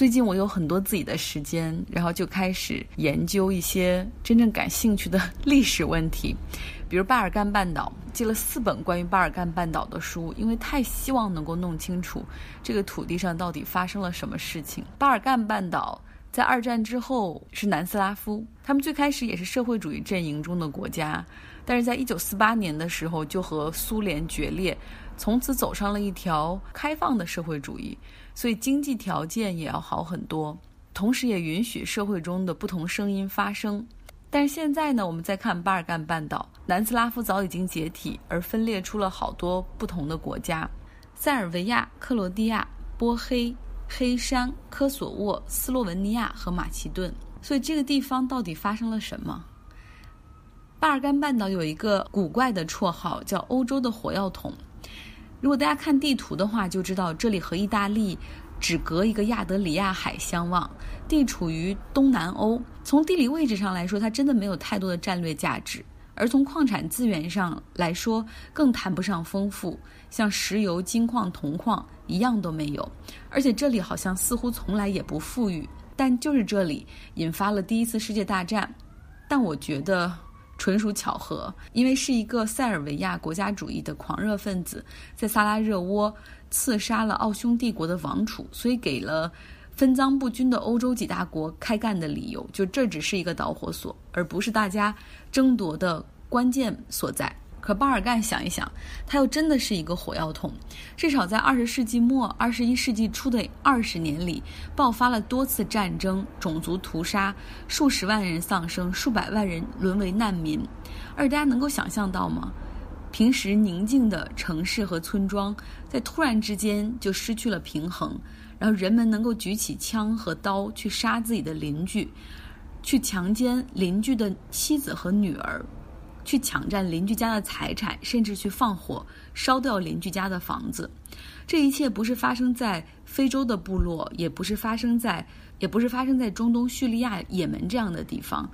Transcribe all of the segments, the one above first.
最近我有很多自己的时间，然后就开始研究一些真正感兴趣的 历史问题，比如巴尔干半岛，借了四本关于巴尔干半岛的书，因为太希望能够弄清楚这个土地上到底发生了什么事情。巴尔干半岛在二战之后是南斯拉夫，他们最开始也是社会主义阵营中的国家，但是在一九四八年的时候就和苏联决裂，从此走上了一条开放的社会主义。所以经济条件也要好很多，同时也允许社会中的不同声音发声。但是现在呢，我们再看巴尔干半岛，南斯拉夫早已经解体，而分裂出了好多不同的国家：塞尔维亚、克罗地亚、波黑、黑山、科索沃、斯洛文尼亚和马其顿。所以这个地方到底发生了什么？巴尔干半岛有一个古怪的绰号，叫“欧洲的火药桶”。如果大家看地图的话，就知道这里和意大利只隔一个亚得里亚海相望，地处于东南欧。从地理位置上来说，它真的没有太多的战略价值；而从矿产资源上来说，更谈不上丰富，像石油、金矿、铜矿一样都没有。而且这里好像似乎从来也不富裕，但就是这里引发了第一次世界大战。但我觉得。纯属巧合，因为是一个塞尔维亚国家主义的狂热分子在萨拉热窝刺杀了奥匈帝国的王储，所以给了分赃不均的欧洲几大国开干的理由。就这只是一个导火索，而不是大家争夺的关键所在。可巴尔干想一想，它又真的是一个火药桶。至少在二十世纪末、二十一世纪初的二十年里，爆发了多次战争、种族屠杀，数十万人丧生，数百万人沦为难民。而大家能够想象到吗？平时宁静的城市和村庄，在突然之间就失去了平衡，然后人们能够举起枪和刀去杀自己的邻居，去强奸邻居的妻子和女儿。去抢占邻居家的财产，甚至去放火烧掉邻居家的房子，这一切不是发生在非洲的部落，也不是发生在，也不是发生在中东叙利亚、也门这样的地方，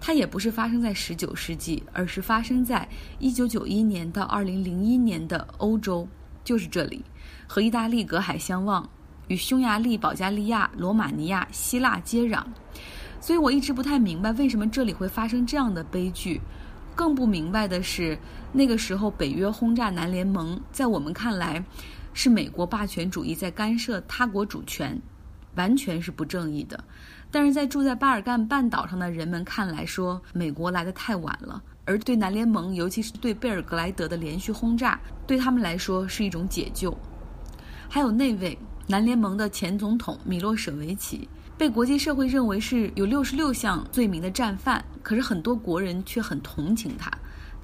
它也不是发生在十九世纪，而是发生在一九九一年到二零零一年的欧洲，就是这里，和意大利隔海相望，与匈牙利、保加利亚、罗马尼亚、希腊接壤，所以我一直不太明白为什么这里会发生这样的悲剧。更不明白的是，那个时候北约轰炸南联盟，在我们看来，是美国霸权主义在干涉他国主权，完全是不正义的。但是在住在巴尔干半岛上的人们看来，说美国来的太晚了，而对南联盟，尤其是对贝尔格莱德的连续轰炸，对他们来说是一种解救。还有那位南联盟的前总统米洛舍维奇。被国际社会认为是有六十六项罪名的战犯，可是很多国人却很同情他，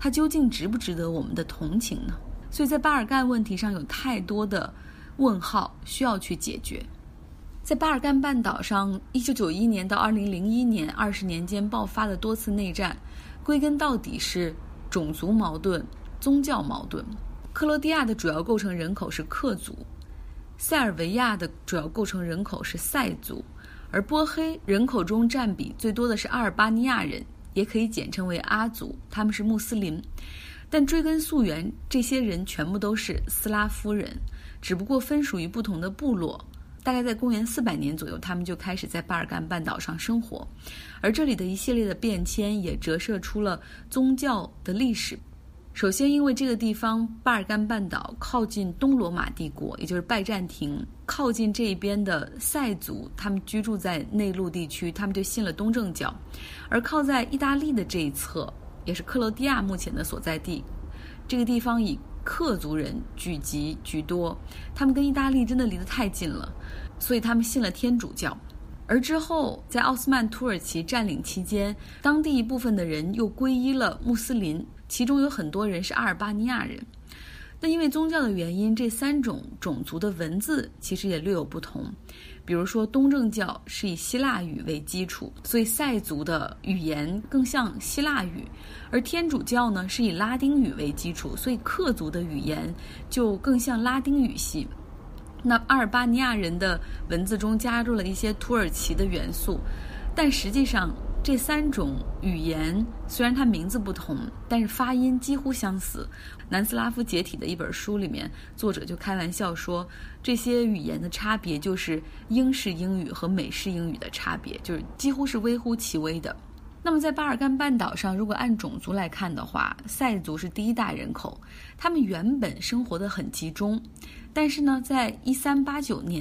他究竟值不值得我们的同情呢？所以在巴尔干问题上有太多的问号需要去解决。在巴尔干半岛上，一九九一年到二零零一年二十年间爆发的多次内战，归根到底是种族矛盾、宗教矛盾。克罗地亚的主要构成人口是克族，塞尔维亚的主要构成人口是塞族。而波黑人口中占比最多的是阿尔巴尼亚人，也可以简称为阿族，他们是穆斯林。但追根溯源，这些人全部都是斯拉夫人，只不过分属于不同的部落。大概在公元四百年左右，他们就开始在巴尔干半岛上生活，而这里的一系列的变迁也折射出了宗教的历史。首先，因为这个地方巴尔干半岛靠近东罗马帝国，也就是拜占庭，靠近这一边的塞族，他们居住在内陆地区，他们就信了东正教；而靠在意大利的这一侧，也是克罗地亚目前的所在地，这个地方以克族人聚集居多，他们跟意大利真的离得太近了，所以他们信了天主教。而之后，在奥斯曼土耳其占领期间，当地一部分的人又皈依了穆斯林。其中有很多人是阿尔巴尼亚人，那因为宗教的原因，这三种种族的文字其实也略有不同。比如说，东正教是以希腊语为基础，所以塞族的语言更像希腊语；而天主教呢是以拉丁语为基础，所以克族的语言就更像拉丁语系。那阿尔巴尼亚人的文字中加入了一些土耳其的元素，但实际上。这三种语言虽然它名字不同，但是发音几乎相似。南斯拉夫解体的一本书里面，作者就开玩笑说，这些语言的差别就是英式英语和美式英语的差别，就是几乎是微乎其微的。那么在巴尔干半岛上，如果按种族来看的话，塞族是第一大人口，他们原本生活的很集中，但是呢，在一三八九年